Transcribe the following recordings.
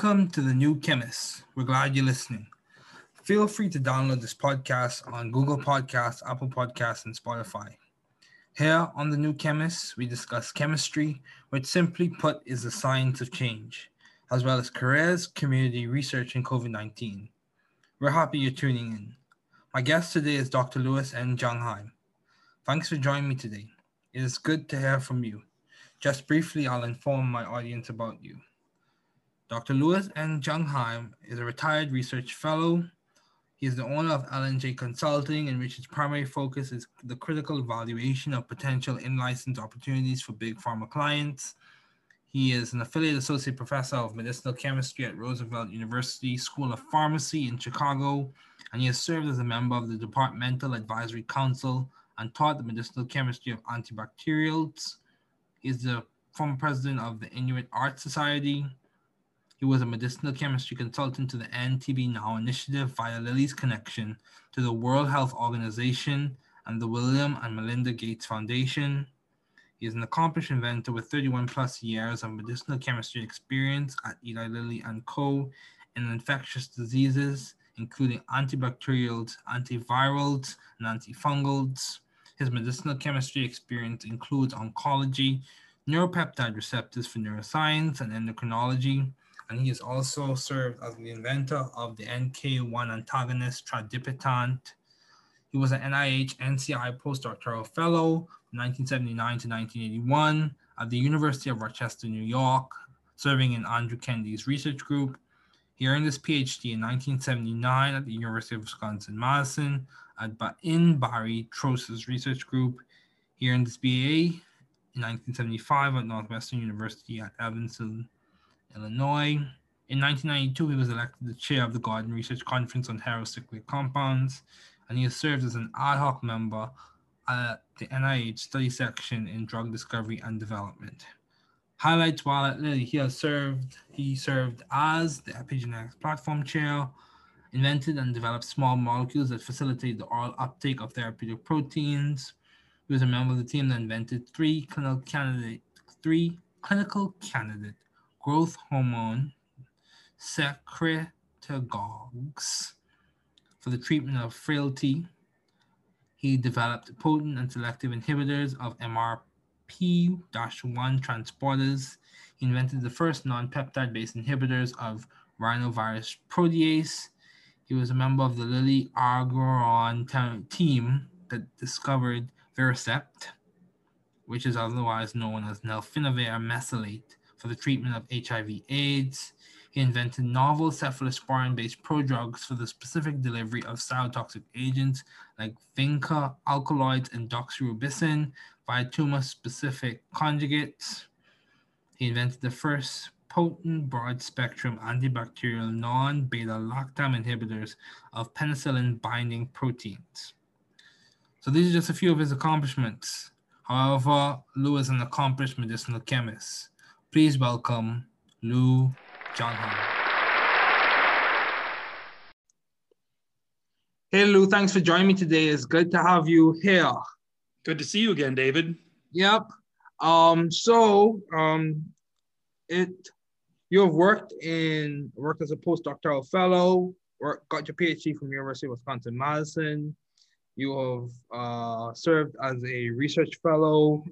Welcome to The New Chemist. We're glad you're listening. Feel free to download this podcast on Google Podcasts, Apple Podcasts, and Spotify. Here on The New Chemist, we discuss chemistry, which simply put is the science of change, as well as careers, community research, and COVID 19. We're happy you're tuning in. My guest today is Dr. Louis N. Jungheim. Thanks for joining me today. It is good to hear from you. Just briefly, I'll inform my audience about you. Dr. Louis N. Jungheim is a retired research fellow. He is the owner of L&J Consulting, in which its primary focus is the critical evaluation of potential in-license opportunities for big pharma clients. He is an affiliate associate professor of medicinal chemistry at Roosevelt University School of Pharmacy in Chicago, and he has served as a member of the Departmental Advisory Council and taught the medicinal chemistry of antibacterials. He is the former president of the Inuit Art Society, he was a medicinal chemistry consultant to the NTB Now initiative via Lilly's connection to the World Health Organization and the William and Melinda Gates Foundation. He is an accomplished inventor with 31 plus years of medicinal chemistry experience at Eli Lilly and Co. in infectious diseases, including antibacterials, antivirals, and antifungals. His medicinal chemistry experience includes oncology, neuropeptide receptors for neuroscience, and endocrinology, and he has also served as the inventor of the NK1 antagonist tradipitant. He was an NIH NCI postdoctoral fellow from 1979 to 1981 at the University of Rochester, New York, serving in Andrew Kende's research group. He earned his PhD in 1979 at the University of Wisconsin-Madison in Barry Trost's research group. He earned his BA in 1975 at Northwestern University at Evanston, Illinois. In 1992, he was elected the chair of the Gordon Research Conference on Heterocyclic Compounds, and he has served as an ad hoc member at the NIH study section in drug discovery and development. Highlights while at Lilly, he has served, he served as the epigenetics platform chair, invented and developed small molecules that facilitate the oral uptake of therapeutic proteins. He was a member of the team that invented three clinical candidate, three clinical candidate growth hormone secretagogues for the treatment of frailty. He developed potent and selective inhibitors of MRP-1 transporters. He invented the first non-peptide based inhibitors of rhinovirus protease. He was a member of the Lilly Agouron team that discovered Viracept, which is otherwise known as nelfinavir mesylate, for the treatment of HIV AIDS. He invented novel cephalosporin-based prodrugs for the specific delivery of cytotoxic agents like vinca alkaloids and doxorubicin via tumor-specific conjugates. He invented the first potent broad-spectrum antibacterial non-beta-lactam inhibitors of penicillin-binding proteins. So these are just a few of his accomplishments. However, Lou is an accomplished medicinal chemist. Please welcome Lou Jungheim. Hey Lou, thanks for joining me today. It's good to have you here. Good to see you again, David. Yep. Um, so um, it you have worked in worked as a postdoctoral fellow, work, got your PhD from University of Wisconsin Madison. You have uh, served as a research fellow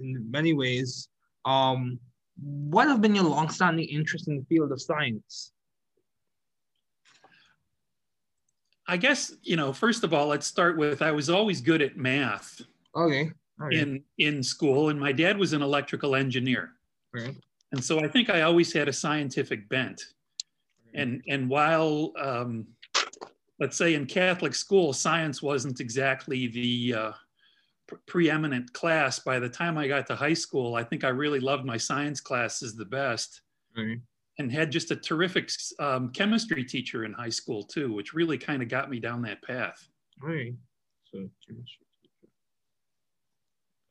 in many ways. Um, what have been your long-standing interest in the field of science? I guess you know. First of all, let's start with I was always good at math. Okay. okay. In in school, and my dad was an electrical engineer. Right. And so I think I always had a scientific bent. And and while um, let's say in Catholic school, science wasn't exactly the uh, preeminent class. By the time I got to high school, I think I really loved my science classes the best. Right. And had just a terrific um, chemistry teacher in high school too, which really kind of got me down that path. Right. So chemistry teacher.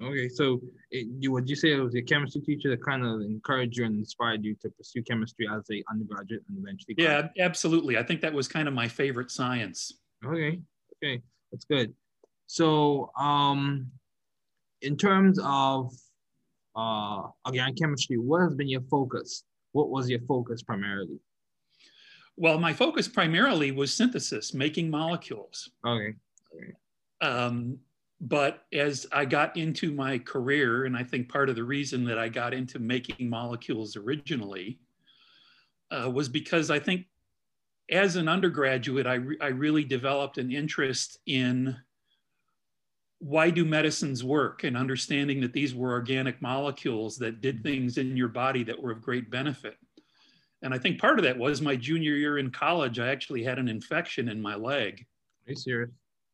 Okay, so it, you would you say it was your chemistry teacher that kind of encouraged you and inspired you to pursue chemistry as a undergraduate and eventually? Yeah, absolutely. I think that was kind of my favorite science. Okay. Okay, that's good. So um, in terms of uh, organic chemistry, what has been your focus? What was your focus primarily? Well, my focus primarily was synthesis, making molecules. Okay. Um, but as I got into my career, and I think part of the reason that I got into making molecules originally uh, was because I think as an undergraduate, I, re- I really developed an interest in why do medicines work and understanding that these were organic molecules that did mm-hmm. things in your body that were of great benefit. And I think part of that was my junior year in college, I actually had an infection in my leg. Are you serious?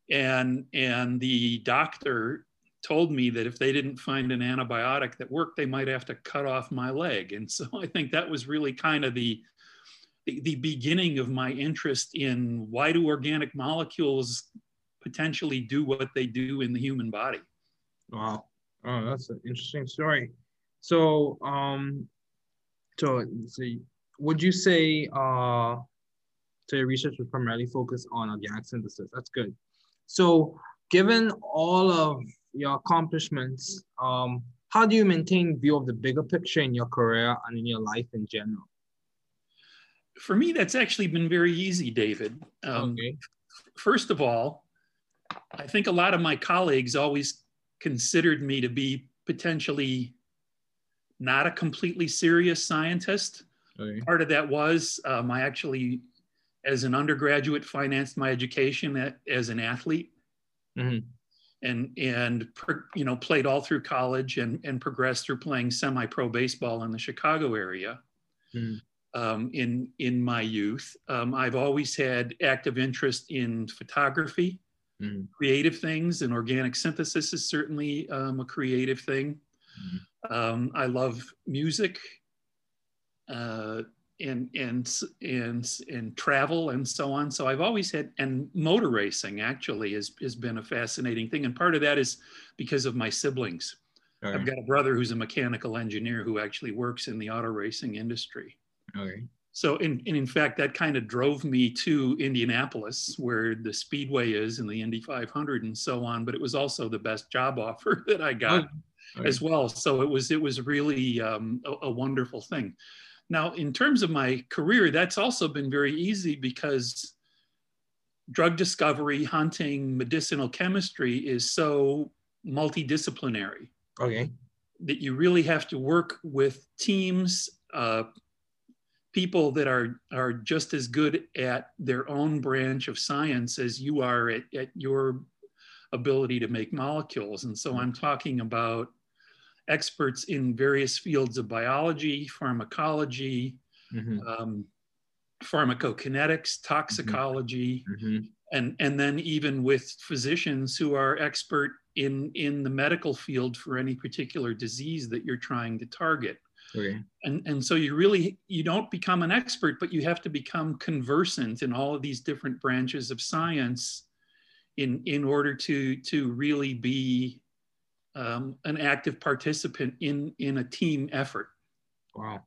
And, and the doctor told me that if they didn't find an antibiotic that worked, they might have to cut off my leg. And so I think that was really kind of the, the, the beginning of my interest in why do organic molecules potentially do what they do in the human body. Wow. Oh, that's an interesting story. So, um, so, so would you say, uh, so your research was primarily focused on organic synthesis? That's good. So, given all of your accomplishments, um, how do you maintain view of the bigger picture in your career and in your life in general? For me, that's actually been very easy, David. Um, okay. First of all, I think a lot of my colleagues always considered me to be potentially not a completely serious scientist. Okay. Part of that was um, I actually, as an undergraduate, financed my education at, as an athlete, mm-hmm. and and you know played all through college and and progressed through playing semi-pro baseball in the Chicago area. Mm-hmm. Um, in in my youth, um, I've always had active interest in photography mm. creative things, and organic synthesis is certainly um, a creative thing. Mm. Um, I love music. Uh, and and and and travel and so on. So I've always had and motor racing actually has has been a fascinating thing, and part of that is because of my siblings. Okay. I've got a brother who's a mechanical engineer who actually works in the auto racing industry. Okay so in, in fact that kind of drove me to indianapolis where the speedway is and the indy 500 and so on but it was also the best job offer that i got oh, as well. So it was it was really um, a, a, wonderful thing. Now in terms of my career that's also been very easy because drug discovery hunting medicinal chemistry is so multidisciplinary okay. that you really have to work with teams uh, people that are are just as good at their own branch of science as you are at, at your ability to make molecules and so i'm talking about experts in various fields of biology pharmacology mm-hmm. um, pharmacokinetics toxicology mm-hmm. mm-hmm. and and then even with physicians who are expert in in the medical field for any particular disease that you're trying to target Okay. And, and so you really you don't become an expert, but you have to become conversant in all of these different branches of science in, in order to, to really be um, an active participant in, in a team effort. Wow.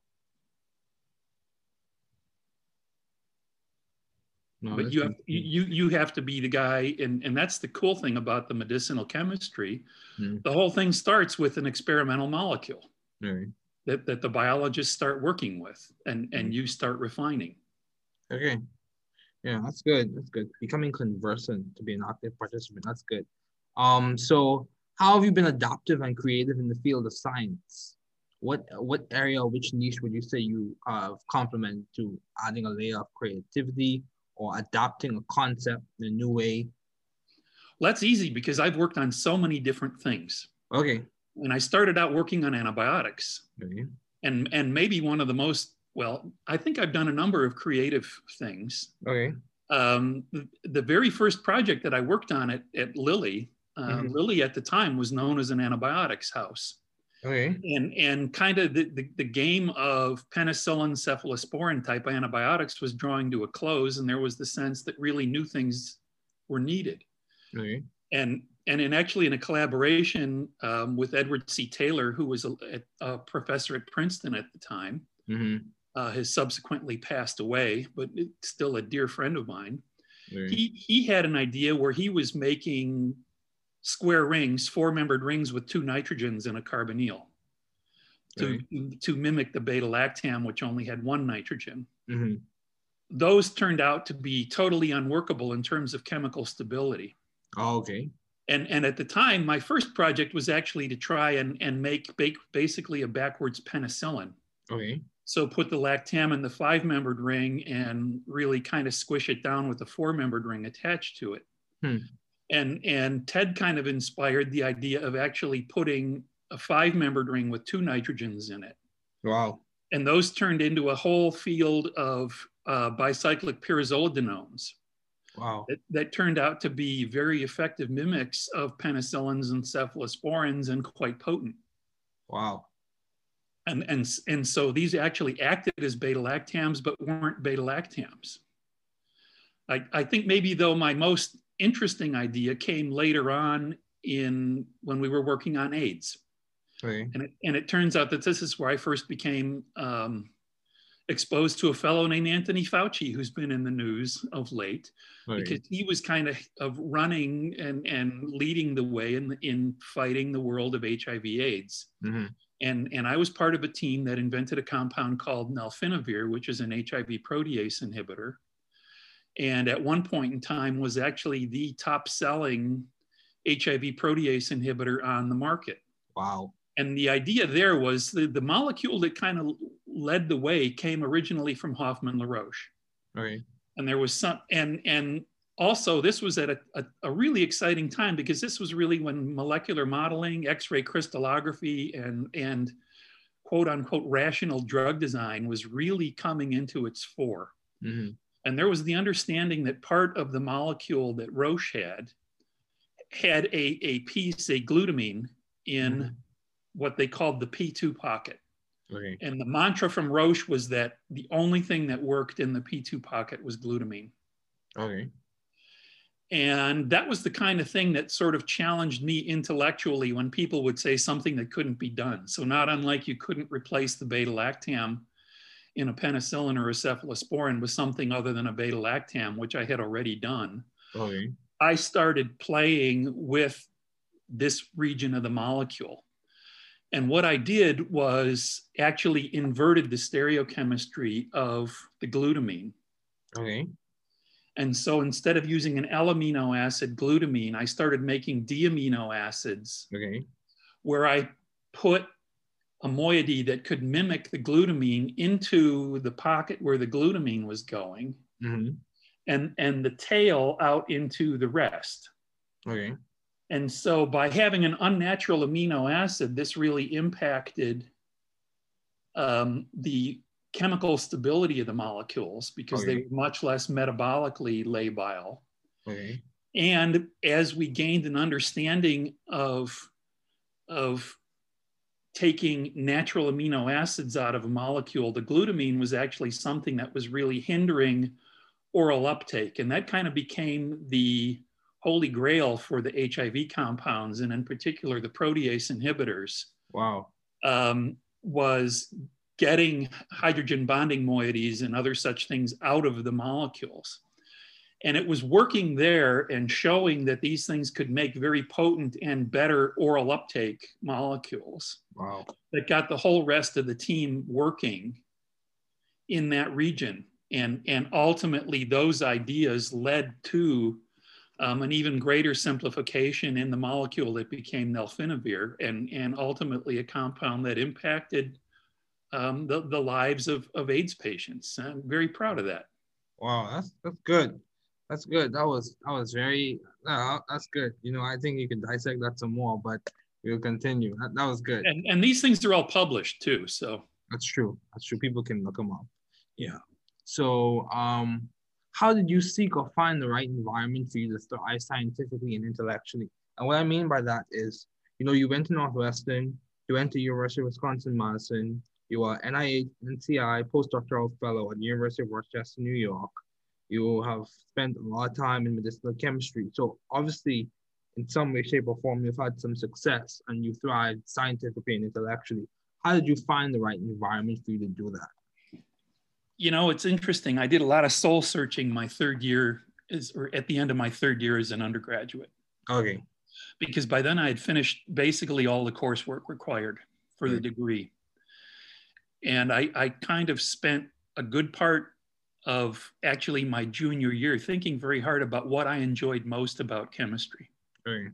No, but you have you you have to be the guy, and and that's the cool thing about the medicinal chemistry. Mm. The whole thing starts with an experimental molecule. Right that, that the biologists start working with and, and mm-hmm. you start refining. Okay. Yeah, that's good. That's good. Becoming conversant to be an active participant. That's good. Um, so how have you been adaptive and creative in the field of science? What what area, which niche would you say you have complement to adding a layer of creativity or adapting a concept in a new way? Well, that's easy because I've worked on so many different things. Okay and I started out working on antibiotics. Mm-hmm. And and maybe one of the most well, I think I've done a number of creative things. Okay. Um, the, the, very first project that I worked on at, at Lilly, uh, mm-hmm. Lilly at the time was known as an antibiotics house. Okay. And and kind of the, the, the, game of penicillin cephalosporin type antibiotics was drawing to a close, and there was the sense that really new things were needed. Okay. And and in actually in a collaboration um, with Edward C. Taylor, who was a, a, professor at Princeton at the time, mm-hmm. uh, has subsequently passed away, but still a dear friend of mine. He he had an idea where he was making square rings, four-membered rings with two nitrogens and a carbonyl, to to mimic the beta lactam, which only had one nitrogen. Mm-hmm. those turned out to be totally unworkable in terms of chemical stability. Oh, okay. And, and at the time, my first project was actually to try and, and make basically a backwards penicillin. Okay. So put the lactam in the five membered ring and really kind of squish it down with a four membered ring attached to it. Hmm. And, and Ted kind of inspired the idea of actually putting a five membered ring with two nitrogens in it. Wow. And those turned into a whole field of uh, bicyclic pyrazolidinones. Wow. That, that, turned out to be very effective mimics of penicillins and cephalosporins and quite potent. Wow. And, and, and so these actually acted as beta lactams, but weren't beta lactams. I, I think maybe though my most interesting idea came later on in when we were working on AIDS. Right. And, it, and it turns out that this is where I first became um, exposed to a fellow named Anthony Fauci, who's been in the news of late, right. because he was kind of, of running and, and leading the way in, in fighting the world of HIV AIDS. Mm-hmm. And, and I was part of a team that invented a compound called nelfinavir, which is an HIV protease inhibitor. And at one point in time was actually the top selling HIV protease inhibitor on the market. Wow. And the idea there was the, the molecule that kind of led the way came originally from Hoffman La Roche. Right. And there was some, and, and also this was at a, a, a, really exciting time because this was really when molecular modeling, X-ray crystallography, and, and quote unquote rational drug design was really coming into its fore. Mm-hmm. And there was the understanding that part of the molecule that Roche had had a, a piece, a glutamine, in mm-hmm. what they called the P2 pocket. And the mantra from Roche was that the only thing that worked in the P2 pocket was glutamine. Okay. And that was the kind of thing that sort of challenged me intellectually when people would say something that couldn't be done. So, not unlike you couldn't replace the beta lactam in a penicillin or a cephalosporin with something other than a beta lactam, which I had already done. Okay. I started playing with this region of the molecule. And what I did was actually inverted the stereochemistry of the glutamine. Okay. And so instead of using an L amino acid glutamine, I started making D amino acids. Okay. Where I put a moiety that could mimic the glutamine into the pocket where the glutamine was going, mm-hmm. and and the tail out into the rest. Okay. And so by having an unnatural amino acid, this really impacted um, the chemical stability of the molecules because okay. they were much less metabolically labile. Okay. And as we gained an understanding of, of taking natural amino acids out of a molecule, the glutamine was actually something that was really hindering oral uptake. And that kind of became the holy grail for the HIV compounds, and in particular the protease inhibitors. Wow. Um, was getting hydrogen bonding moieties and other such things out of the molecules. And it was working there and showing that these things could make very potent and better oral uptake molecules. Wow. That got the whole rest of the team working in that region. And, and ultimately, those ideas led to um, an even greater simplification in the molecule that became nelfinavir and, and ultimately a compound that impacted um, the, the lives of, of AIDS patients. I'm very proud of that. Wow, that's, that's good. That's good. That was that was very that's good. You know, I think you can dissect that some more, but we'll continue. That, that was good. And, and these things are all published too. So that's true. That's true. People can look them up. Yeah. So um how did you seek or find the right environment for you to thrive scientifically and intellectually? And what I mean by that is, you know, you went to Northwestern, you went to University of Wisconsin-Madison, you are NIH NCI postdoctoral fellow at the University of Rochester, New York. You have spent a lot of time in medicinal chemistry. So obviously, in some way, shape, or form, you've had some success and you thrived scientifically and intellectually. How did you find the right environment for you to do that? You know, it's interesting. I did a lot of soul searching my third year, is, or at the end of my third year as an undergraduate. Okay. Because by then I had finished basically all the coursework required for the degree. And I, I kind of spent a good part of actually my junior year, thinking very hard about what I enjoyed most about chemistry. Right.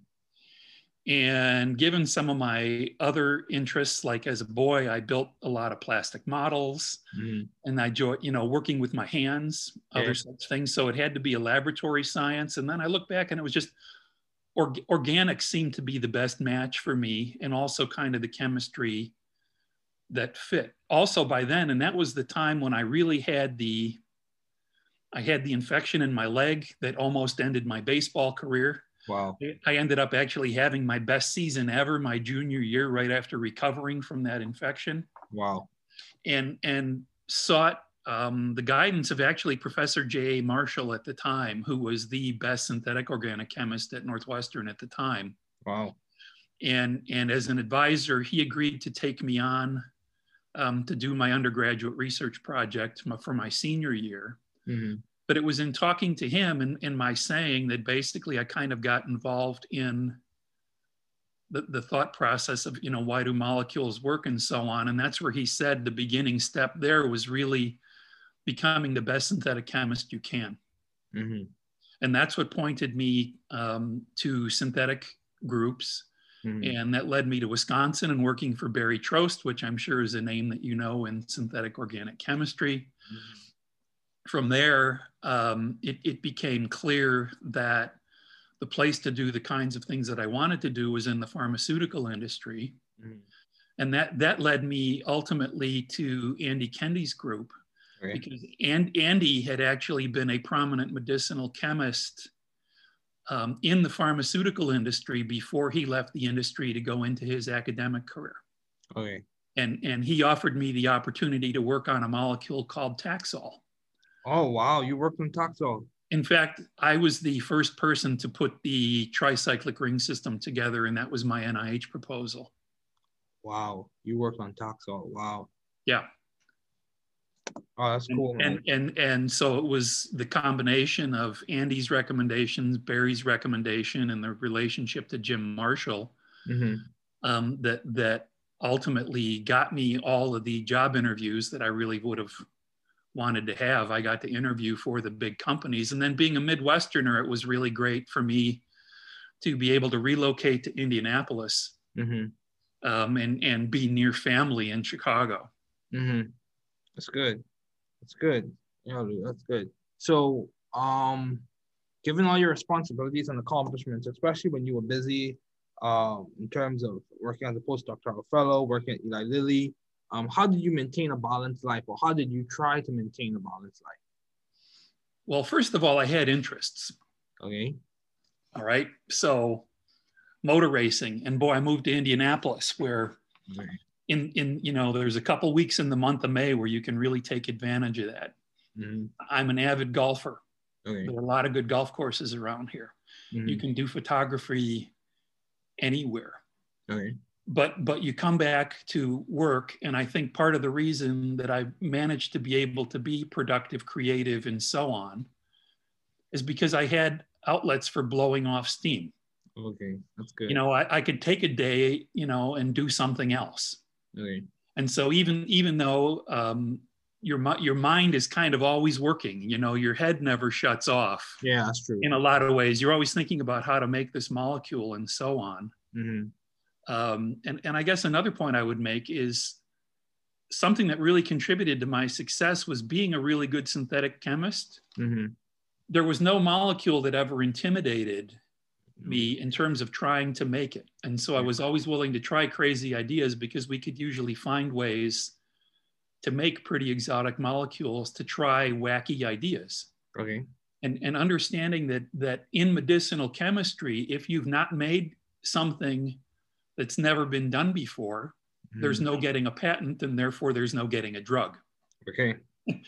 And given some of my other interests, like as a boy, I built a lot of plastic models Mm-hmm. and I enjoy, you know, working with my hands, Yeah. other such things. So it had to be a laboratory science. And then I look back and it was just org- organic seemed to be the best match for me and also kind of the chemistry that fit. Also by then, and that was the time when I really had the I had the infection in my leg that almost ended my baseball career. Wow. I ended up actually having my best season ever my junior year right after recovering from that infection Wow. and and sought um, the guidance of actually Professor J.A. Marshall at the time, who was the best synthetic organic chemist at Northwestern at the time. Wow. And, and as an advisor, he agreed to take me on um, to do my undergraduate research project for my senior year. Mm-hmm. But it was in talking to him and, and my saying that basically I kind of got involved in the, the thought process of, you know, why do molecules work and so on. And that's where he said the beginning step there was really becoming the best synthetic chemist you can. Mm-hmm. And that's what pointed me um, to synthetic groups. Mm-hmm. And that led me to Wisconsin and working for Barry Trost, which I'm sure is a name that you know in synthetic organic chemistry from there, um, it, it became clear that the place to do the kinds of things that I wanted to do was in the pharmaceutical industry. Mhm. And that, that led me ultimately to Andy Kende's group Okay. because and, Andy had actually been a prominent medicinal chemist um, in the pharmaceutical industry before he left the industry to go into his academic career. Okay. And, and he offered me the opportunity to work on a molecule called Taxol. Oh wow, you worked on Taxol. In fact, I was the first person to put the tricyclic ring system together, and that was my NIH proposal. Wow, you worked on Taxol. Wow. Yeah. Oh, that's cool. man. and and and so it was the combination of Andy's recommendations, Barry's recommendation, and the relationship to Jim Marshall Mhm. um, that that ultimately got me all of the job interviews that I really would have wanted to have. I got to interview for the big companies, and then being a Midwesterner, it was really great for me to be able to relocate to Indianapolis Mhm. um, and and be near family in Chicago. Mhm. That's good. That's good. Yeah, that's good. So, um, given all your responsibilities and accomplishments, especially when you were busy, um, in terms of working as a postdoctoral fellow, working at Eli Lilly, um, how did you maintain a balanced life, or how did you try to maintain a balanced life? Well, first of all, I had interests. Okay. All right, so motor racing, and boy, I moved to Indianapolis where Okay. in in you know there's a couple weeks in the month of May where you can really take advantage of that. Mhm. I'm an avid golfer. Okay. There are a lot of good golf courses around here. You Mhm. can do photography anywhere. Okay. But but you come back to work and I think part of the reason that I managed to be able to be productive, creative and so on is because I had outlets for blowing off steam. Okay. That's good. You know, I, I could take a day, you know, and do something else. Okay. and so even even though um, your your mind is kind of always working you know your head never shuts off Yeah, that's true. in a lot of ways you're always thinking about how to make this molecule and so on Mhm. Um, and and i guess another point i would make is something that really contributed to my success was being a really good synthetic chemist Mhm. there was no molecule that ever intimidated me in terms of trying to make it. And so I was always willing to try crazy ideas because we could usually find ways to make pretty exotic molecules to try wacky ideas. Okay. And, and understanding that that in medicinal chemistry, if you've not made something that's never been done before, there's Mhm. no getting a patent and therefore there's no getting a drug Okay.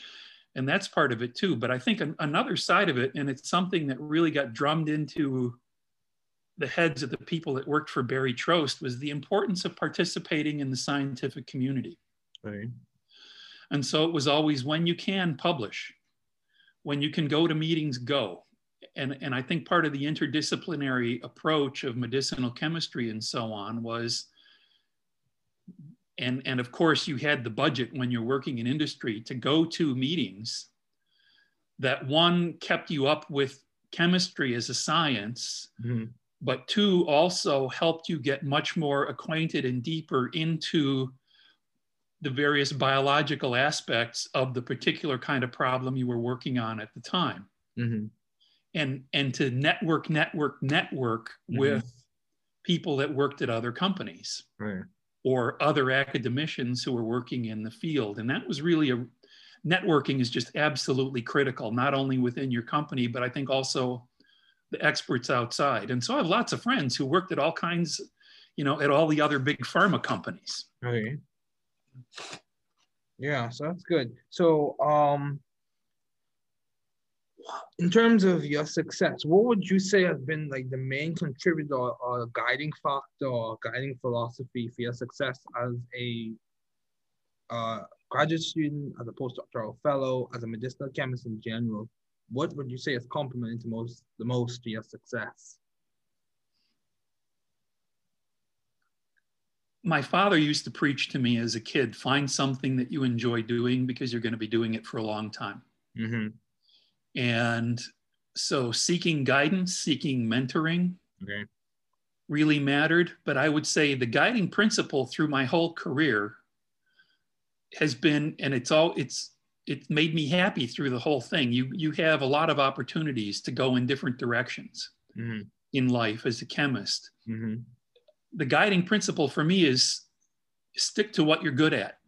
and that's part of it too but i think an, another side of it and it's something that really got drummed into the heads of the people that worked for barry trost was the importance of participating in the scientific community Okay. and so it was always when you can publish when you can go to meetings go and, and i think part of the interdisciplinary approach of medicinal chemistry and so on was and and of course you had the budget when you're working in industry to go to meetings that one kept you up with chemistry as a science, Mm-hmm. but two also helped you get much more acquainted and deeper into the various biological aspects of the particular kind of problem you were working on at the time Mm-hmm. And and to network network network Mhm. with people that worked at other companies Right. or other academicians who were working in the field and that was really a networking is just absolutely critical not only within your company but i think also the experts outside and so i have lots of friends who worked at all kinds you know at all the other big pharma companies Okay. Yeah, so that's good. So, um, in terms of your success, what would you say has been like the main contributor or guiding factor or guiding philosophy for your success as a uh, graduate student, as a postdoctoral fellow, as a medicinal chemist in general? What would you say has complemented the most the most to your success? my father used to preach to me as a kid find something that you enjoy doing because you're going to be doing it for a long time Mm-hmm. And so seeking guidance seeking mentoring Okay. really mattered but i would say the guiding principle through my whole career has been and it's all it's it made me happy through the whole thing you you have a lot of opportunities to go in different directions Mm-hmm. in life as a chemist Mm-hmm. the guiding principle for me is stick to what you're good at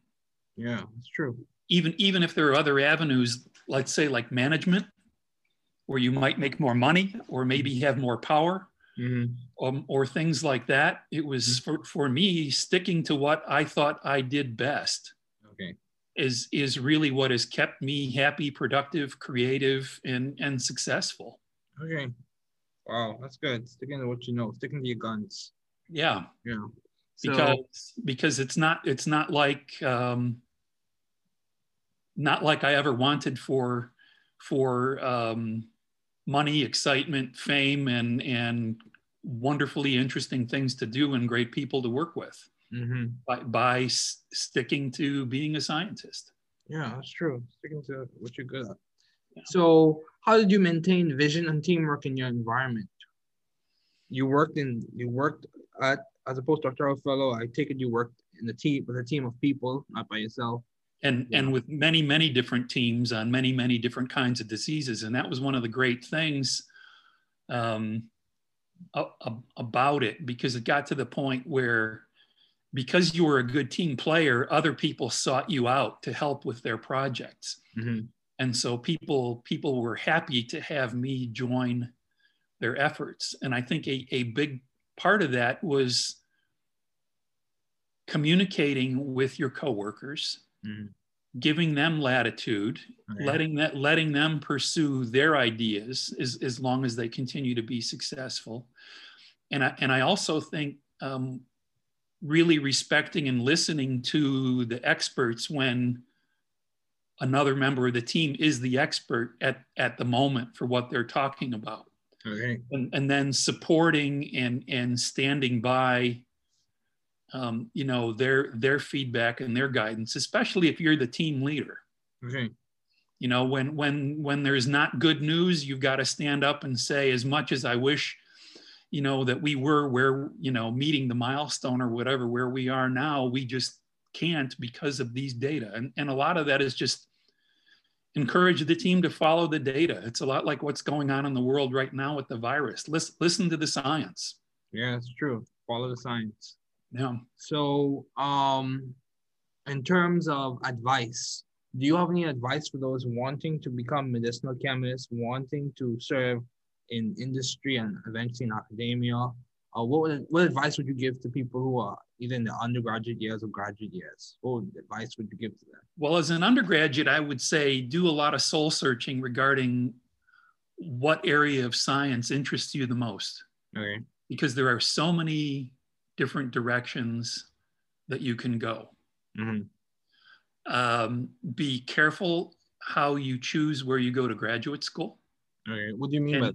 Yeah, it's true. Even even if there are other avenues let's say like management where you might make more money or maybe have more power Mm-hmm. um, or things like that it was for, for me sticking to what i thought i did best Okay. is is really what has kept me happy productive creative and and successful Okay. Wow, that's good. Sticking to what you know, sticking to your guns. yeah Yeah. So, because because it's not it's not like um, not like I ever wanted for for um, money, excitement, fame, and and wonderfully interesting things to do and great people to work with Mhm. by, by s- sticking to being a scientist. yeah, that's true. Sticking to what you're good at. Yeah. So, how did you maintain vision and teamwork in your environment? You worked in you worked at as a postdoctoral fellow. I take it you worked in a team with a team of people, not by yourself. And Yeah. and with many many different teams on many many different kinds of diseases and that was one of the great things um, a- a- about it because it got to the point where because you were a good team player other people sought you out to help with their projects Mm-hmm. and so people people were happy to have me join their efforts and i think a, a big part of that was communicating with your coworkers Giving them latitude letting that letting them pursue their ideas as, as long as they continue to be successful. And i and i also think um, really respecting and listening to the experts when another member of the team is the expert at at the moment for what they're talking about. Okay. and, and then supporting and and standing by um, you know their their feedback and their guidance especially if you're the team leader Okay. you know when when when there's not good news you've got to stand up and say as much as i wish you know that we were where you know meeting the milestone or whatever where we are now we just can't because of these data and, and a lot of that is just encourage the team to follow the data it's a lot like what's going on in the world right now with the virus listen, listen to the science Yeah, it's true. Follow the science. Yeah So, um, in terms of advice, do you have any advice for those wanting to become medicinal chemists, wanting to serve in industry and eventually in academia? Uh, what would, what advice would you give to people who are either in the undergraduate years or graduate years? What advice would you give to them? Well, as an undergraduate, I would say do a lot of soul searching regarding what area of science interests you the most, Okay. because there are so many different directions that you can go. Mm-hmm. Um, be careful how you choose where you go to graduate school. Okay. What do you mean by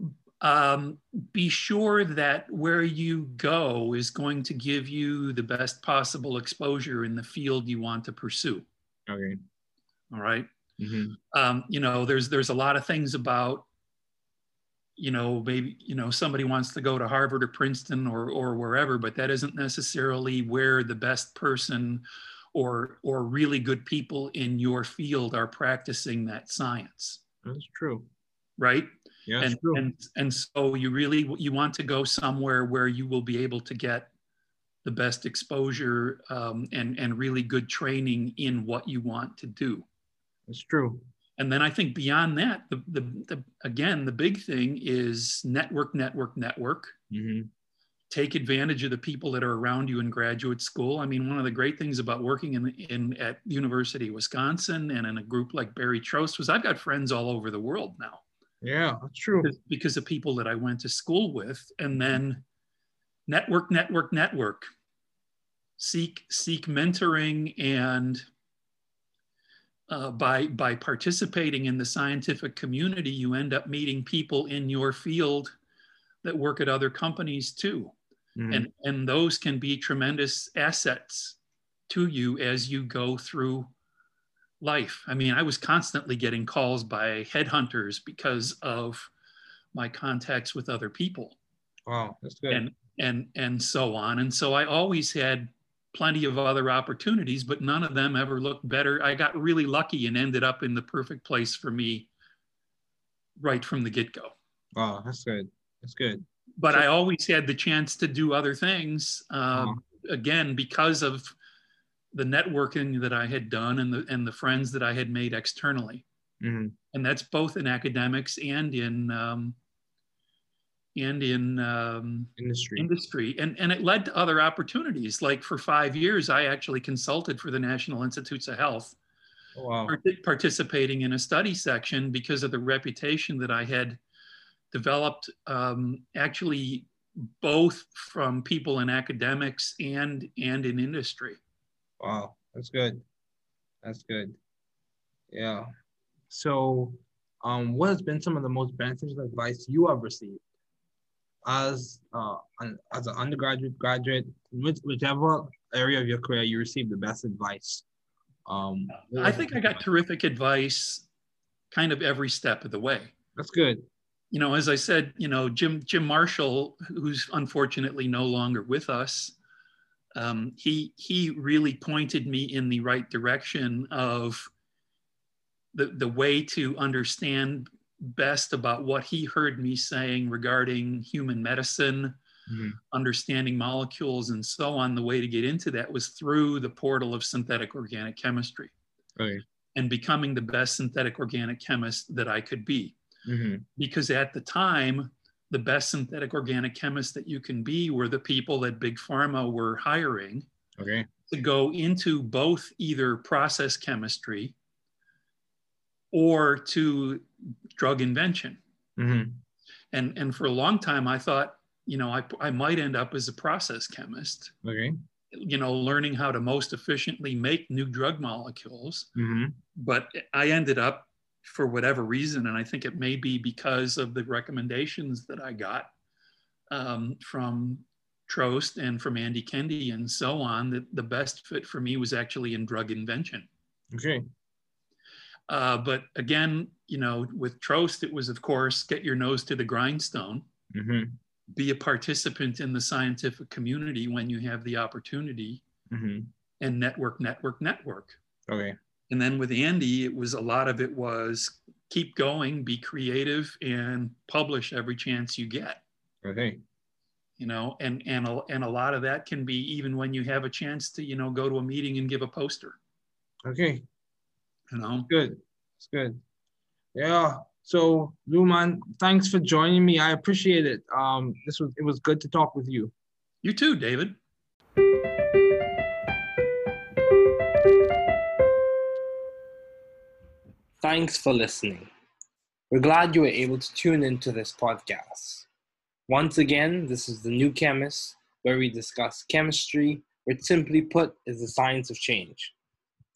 And, um, be sure that where you go is going to give you the best possible exposure in the field you want to pursue. Okay. All right. Mm-hmm. Um, you know, there's there's a lot of things about, you know, maybe you know somebody wants to go to Harvard or Princeton or or wherever, but that isn't necessarily where the best person or or really good people in your field are practicing that science. That's true. Right. Yeah, and, true. and and so you really you want to go somewhere where you will be able to get the best exposure um, and and really good training in what you want to do. that's true. And then I think beyond that, the, the, the again the big thing is network, network, network. Mm-hmm. Take advantage of the people that are around you in graduate school. I mean, one of the great things about working in, in at University of Wisconsin and in a group like Barry Trost was I've got friends all over the world now. Yeah, that's true. Because, because of people that I went to school with, and then network, network, network. Seek seek mentoring and uh, by by participating in the scientific community, you end up meeting people in your field that work at other companies too, mm-hmm. and and those can be tremendous assets to you as you go through life. I mean, I was constantly getting calls by headhunters because of my contacts with other people. Wow, that's good. And and and so on. And so I always had plenty of other opportunities, but none of them ever looked better. I got really lucky and ended up in the perfect place for me right from the get-go. Wow, that's good. That's good. But so, I always had the chance to do other things. Uh, uh-huh. Again, because of the networking that I had done and the and the friends that I had made externally, mm-hmm. and that's both in academics and in um, and in um, industry. Industry, and and it led to other opportunities. Like for five years, I actually consulted for the National Institutes of Health, oh, wow. participating in a study section because of the reputation that I had developed. Um, actually, both from people in academics and and in industry. Wow, that's good. That's good. Yeah. So, um, what has been some of the most beneficial advice you have received as uh, an, as an undergraduate, graduate, whichever area of your career you received the best advice? Um, I think I got terrific advice, kind of every step of the way. That's good. You know, as I said, you know, Jim Jim Marshall, who's unfortunately no longer with us, um, he he really pointed me in the right direction of the the way to understand best about what he heard me saying regarding human medicine, mm-hmm. understanding molecules, and so on. The way to get into that was through the portal of synthetic organic chemistry okay. and becoming the best synthetic organic chemist that I could be. Mm-hmm. Because at the time, the best synthetic organic chemists that you can be were the people that big pharma were hiring okay. to go into both either process chemistry or to drug invention. Mm-hmm. And, and for a long time, I thought, you know, I, I might end up as a process chemist. Okay. You know, learning how to most efficiently make new drug molecules. Mm-hmm. But I ended up for whatever reason, and I think it may be because of the recommendations that I got um, from Trost and from Andy Kende and so on, that the best fit for me was actually in drug invention. Okay. Uh, but again, you know, with Trost, it was, of course, get your nose to the grindstone, mm-hmm. be a participant in the scientific community when you have the opportunity, mm-hmm. and network, network, network. Okay. And then with Andy, it was a lot of it was keep going, be creative, and publish every chance you get. Okay. You know, and and a, and a lot of that can be even when you have a chance to you know go to a meeting and give a poster. Okay. You know. Good. It's good. Yeah. So Luman, thanks for joining me. I appreciate it. Um, this was it was good to talk with you. You too, David. Thanks for listening. We're glad you were able to tune into this podcast. Once again, this is The New Chemist, where we discuss chemistry, which simply put is the science of change,